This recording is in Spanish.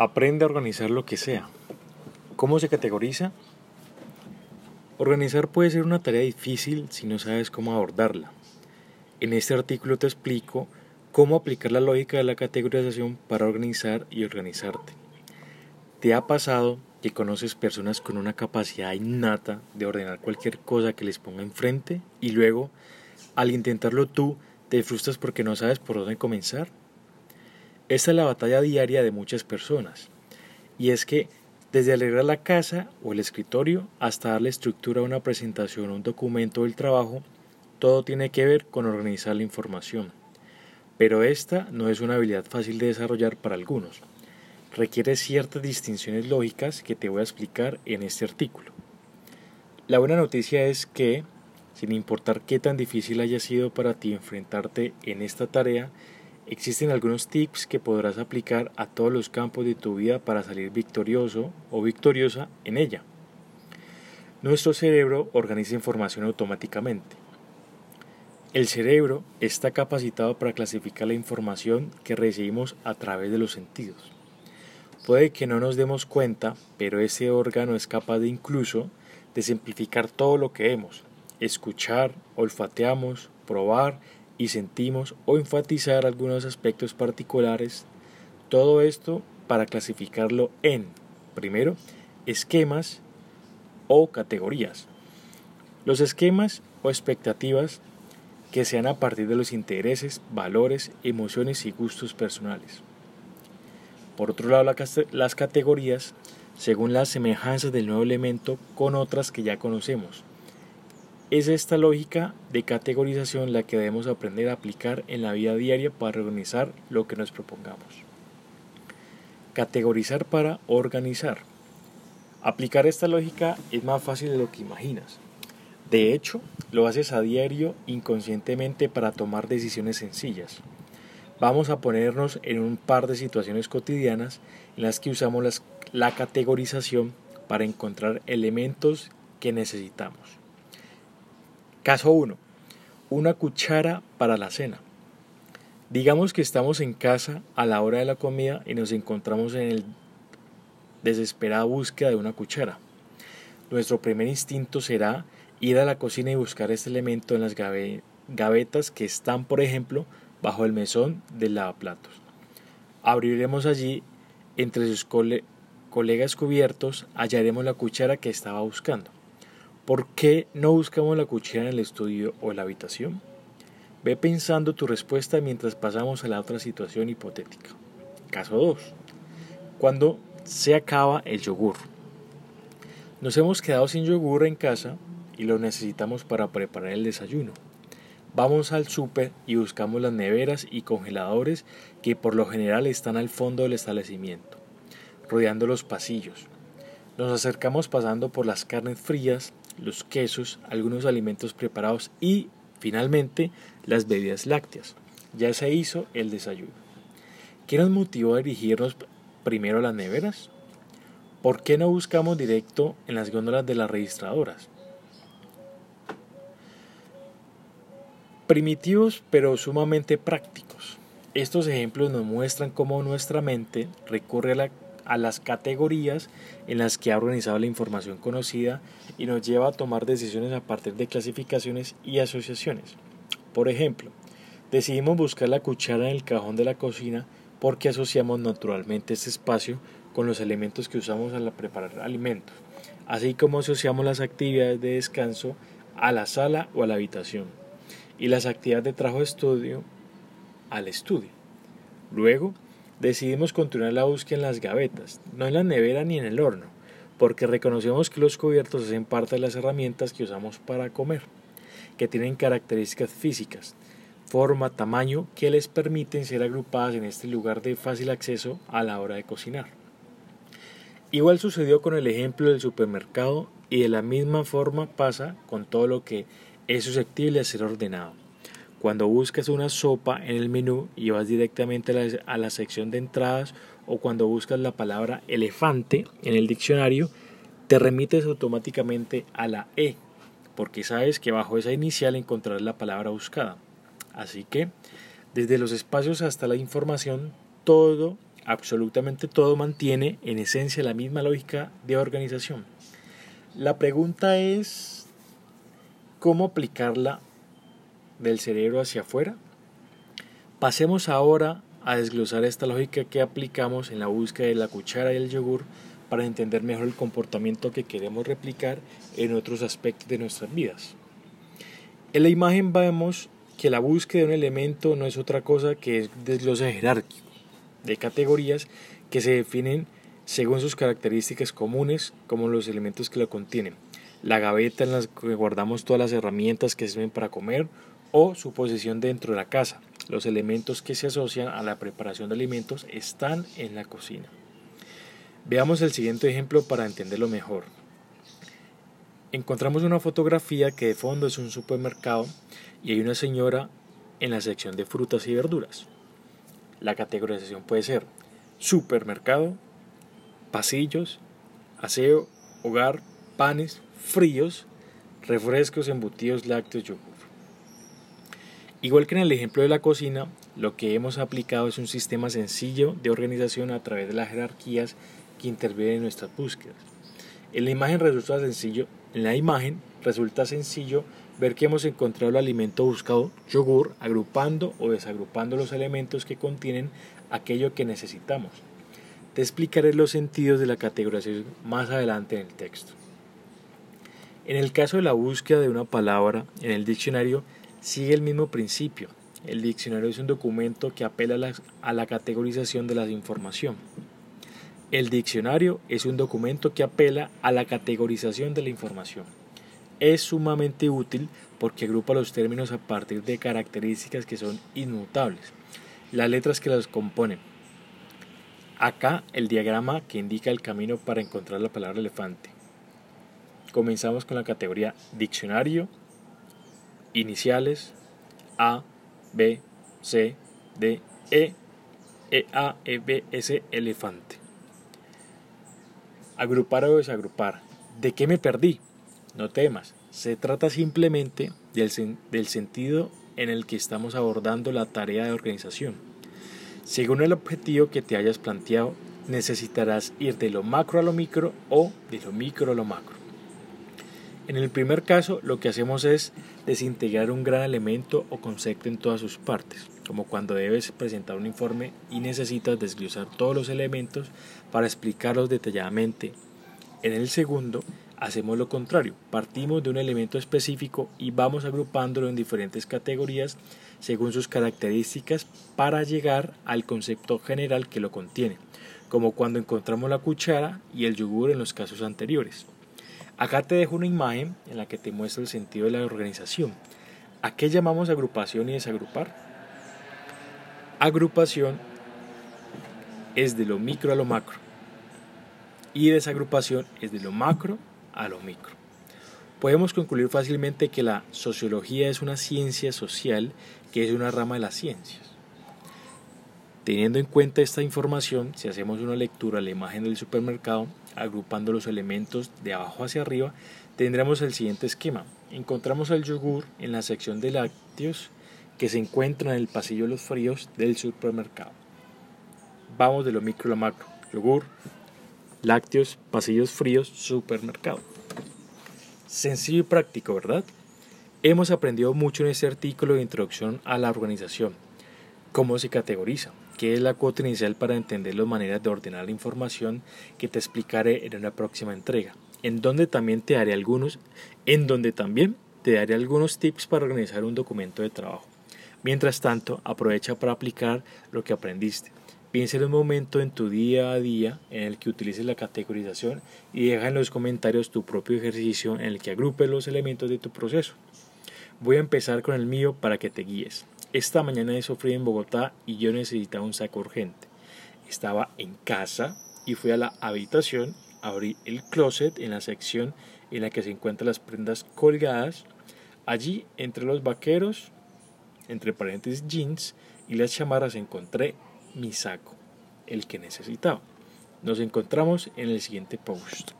Aprende a organizar lo que sea. ¿Cómo se categoriza? Organizar puede ser una tarea difícil si no sabes cómo abordarla. En este artículo te explico cómo aplicar la lógica de la categorización para organizar y organizarte. ¿Te ha pasado que conoces personas con una capacidad innata de ordenar cualquier cosa que les ponga enfrente y luego, al intentarlo tú, te frustras porque no sabes por dónde comenzar? Esta es la batalla diaria de muchas personas. Y es que desde alegrar la casa o el escritorio hasta darle estructura a una presentación o un documento del trabajo, todo tiene que ver con organizar la información. Pero esta no es una habilidad fácil de desarrollar para algunos. Requiere ciertas distinciones lógicas que te voy a explicar en este artículo. La buena noticia es que, sin importar qué tan difícil haya sido para ti enfrentarte en esta tarea, Existen algunos tips que podrás aplicar a todos los campos de tu vida para salir victorioso o victoriosa en ella. Nuestro cerebro organiza información automáticamente. El cerebro está capacitado para clasificar la información que recibimos a través de los sentidos. Puede que no nos demos cuenta, pero ese órgano es capaz de incluso de simplificar todo lo que vemos, escuchar, olfateamos, probar y sentimos o enfatizar algunos aspectos particulares, todo esto para clasificarlo en, primero, esquemas o categorías. Los esquemas o expectativas que sean a partir de los intereses, valores, emociones y gustos personales. Por otro lado, las categorías según las semejanzas del nuevo elemento con otras que ya conocemos, es esta lógica de categorización la que debemos aprender a aplicar en la vida diaria para organizar lo que nos propongamos. Categorizar para organizar. Aplicar esta lógica es más fácil de lo que imaginas. De hecho, lo haces a diario inconscientemente para tomar decisiones sencillas. Vamos a ponernos en un par de situaciones cotidianas en las que usamos la categorización para encontrar elementos que necesitamos. Caso 1. Una cuchara para la cena. Digamos que estamos en casa a la hora de la comida y nos encontramos en el desesperada búsqueda de una cuchara. Nuestro primer instinto será ir a la cocina y buscar este elemento en las gavetas que están, por ejemplo, bajo el mesón del lavaplatos. Abriremos allí, entre sus colegas cubiertos, hallaremos la cuchara que estaba buscando. ¿Por qué no buscamos la cuchara en el estudio o la habitación? Ve pensando tu respuesta mientras pasamos a la otra situación hipotética. Caso 2. Cuando se acaba el yogur. Nos hemos quedado sin yogur en casa y lo necesitamos para preparar el desayuno. Vamos al súper y buscamos las neveras y congeladores que por lo general están al fondo del establecimiento, rodeando los pasillos. Nos acercamos pasando por las carnes frías, los quesos, algunos alimentos preparados y, finalmente, las bebidas lácteas. Ya se hizo el desayuno. ¿Qué nos motivó a dirigirnos primero a las neveras? ¿Por qué no buscamos directo en las góndolas de las registradoras? Primitivos pero sumamente prácticos. Estos ejemplos nos muestran cómo nuestra mente recurre a la a las categorías en las que ha organizado la información conocida y nos lleva a tomar decisiones a partir de clasificaciones y asociaciones. Por ejemplo, decidimos buscar la cuchara en el cajón de la cocina porque asociamos naturalmente este espacio con los elementos que usamos al preparar alimentos, así como asociamos las actividades de descanso a la sala o a la habitación y las actividades de trabajo estudio al estudio. Luego, decidimos continuar la búsqueda en las gavetas, no en la nevera ni en el horno, porque reconocemos que los cubiertos hacen parte de las herramientas que usamos para comer, que tienen características físicas, forma, tamaño, que les permiten ser agrupadas en este lugar de fácil acceso a la hora de cocinar. Igual sucedió con el ejemplo del supermercado y de la misma forma pasa con todo lo que es susceptible de ser ordenado. Cuando buscas una sopa en el menú y vas directamente a la, sección de entradas o cuando buscas la palabra elefante en el diccionario, te remites automáticamente a la E, porque sabes que bajo esa inicial encontrarás la palabra buscada. Así que, desde los espacios hasta la información, todo absolutamente todo mantiene en esencia la misma lógica de organización. La pregunta es cómo aplicarla del cerebro hacia afuera. Pasemos ahora a desglosar esta lógica que aplicamos en la búsqueda de la cuchara y el yogur para entender mejor el comportamiento que queremos replicar en otros aspectos de nuestras vidas. En la imagen vemos que la búsqueda de un elemento no es otra cosa que es desglose jerárquico de categorías que se definen según sus características comunes como los elementos que lo contienen. La gaveta en la que guardamos todas las herramientas que sirven para comer o su posición dentro de la casa. Los elementos que se asocian a la preparación de alimentos están en la cocina. Veamos el siguiente ejemplo para entenderlo mejor. Encontramos una fotografía que de fondo es un supermercado y hay una señora en la sección de frutas y verduras. La categorización puede ser supermercado, pasillos, aseo, hogar, panes, fríos, refrescos, embutidos, lácteos, yogur. Igual que en el ejemplo de la cocina, lo que hemos aplicado es un sistema sencillo de organización a través de las jerarquías que intervienen en nuestras búsquedas. En la imagen resulta sencillo, en la imagen resulta sencillo ver que hemos encontrado el alimento buscado, yogur, agrupando o desagrupando los elementos que contienen aquello que necesitamos. Te explicaré los sentidos de la categorización más adelante en el texto. En el caso de la búsqueda de una palabra en el diccionario, sigue el mismo principio. El diccionario es un documento que apela a la, categorización de la información. El diccionario es un documento que apela a la categorización de la información. Es sumamente útil porque agrupa los términos a partir de características que son inmutables, las letras que las componen. Acá el diagrama que indica el camino para encontrar la palabra elefante. Comenzamos con la categoría diccionario, iniciales A, B, C, D, E, E, A, E, B, S, elefante. Agrupar o desagrupar. ¿De qué me perdí? No temas, se trata simplemente del, del sentido en el que estamos abordando la tarea de organización. Según el objetivo que te hayas planteado, necesitarás ir de lo macro a lo micro o de lo micro a lo macro. En el primer caso, lo que hacemos es desintegrar un gran elemento o concepto en todas sus partes, como cuando debes presentar un informe y necesitas desglosar todos los elementos para explicarlos detalladamente. En el segundo, hacemos lo contrario, partimos de un elemento específico y vamos agrupándolo en diferentes categorías según sus características para llegar al concepto general que lo contiene, como cuando encontramos la cuchara y el yogur en los casos anteriores. Acá te dejo una imagen en la que te muestra el sentido de la organización. ¿A qué llamamos agrupación y desagrupar? Agrupación es de lo micro a lo macro y desagrupación es de lo macro a lo micro. Podemos concluir fácilmente que la sociología es una ciencia social que es una rama de las ciencias. Teniendo en cuenta esta información, si hacemos una lectura a la imagen del supermercado, agrupando los elementos de abajo hacia arriba, tendremos el siguiente esquema. Encontramos el yogur en la sección de lácteos que se encuentra en el pasillo de los fríos del supermercado. Vamos de lo micro a lo macro. Yogur, lácteos, pasillos fríos, supermercado. Sencillo y práctico, ¿verdad? Hemos aprendido mucho en este artículo de introducción a la organización. Cómo se categoriza, qué es la cuota inicial para entender las maneras de ordenar la información que te explicaré en una próxima entrega, en donde también te daré algunos, en donde también te daré algunos tips para organizar un documento de trabajo. Mientras tanto, aprovecha para aplicar lo que aprendiste. Piensa en un momento en tu día a día en el que utilices la categorización y deja en los comentarios tu propio ejercicio en el que agrupes los elementos de tu proceso. Voy a empezar con el mío para que te guíes. Esta mañana he sufrido en Bogotá y yo necesitaba un saco urgente. Estaba en casa y fui a la habitación, abrí el closet en la sección en la que se encuentran las prendas colgadas. Allí, entre los vaqueros, entre paréntesis jeans y las chamarras, encontré mi saco, el que necesitaba. Nos encontramos en el siguiente post.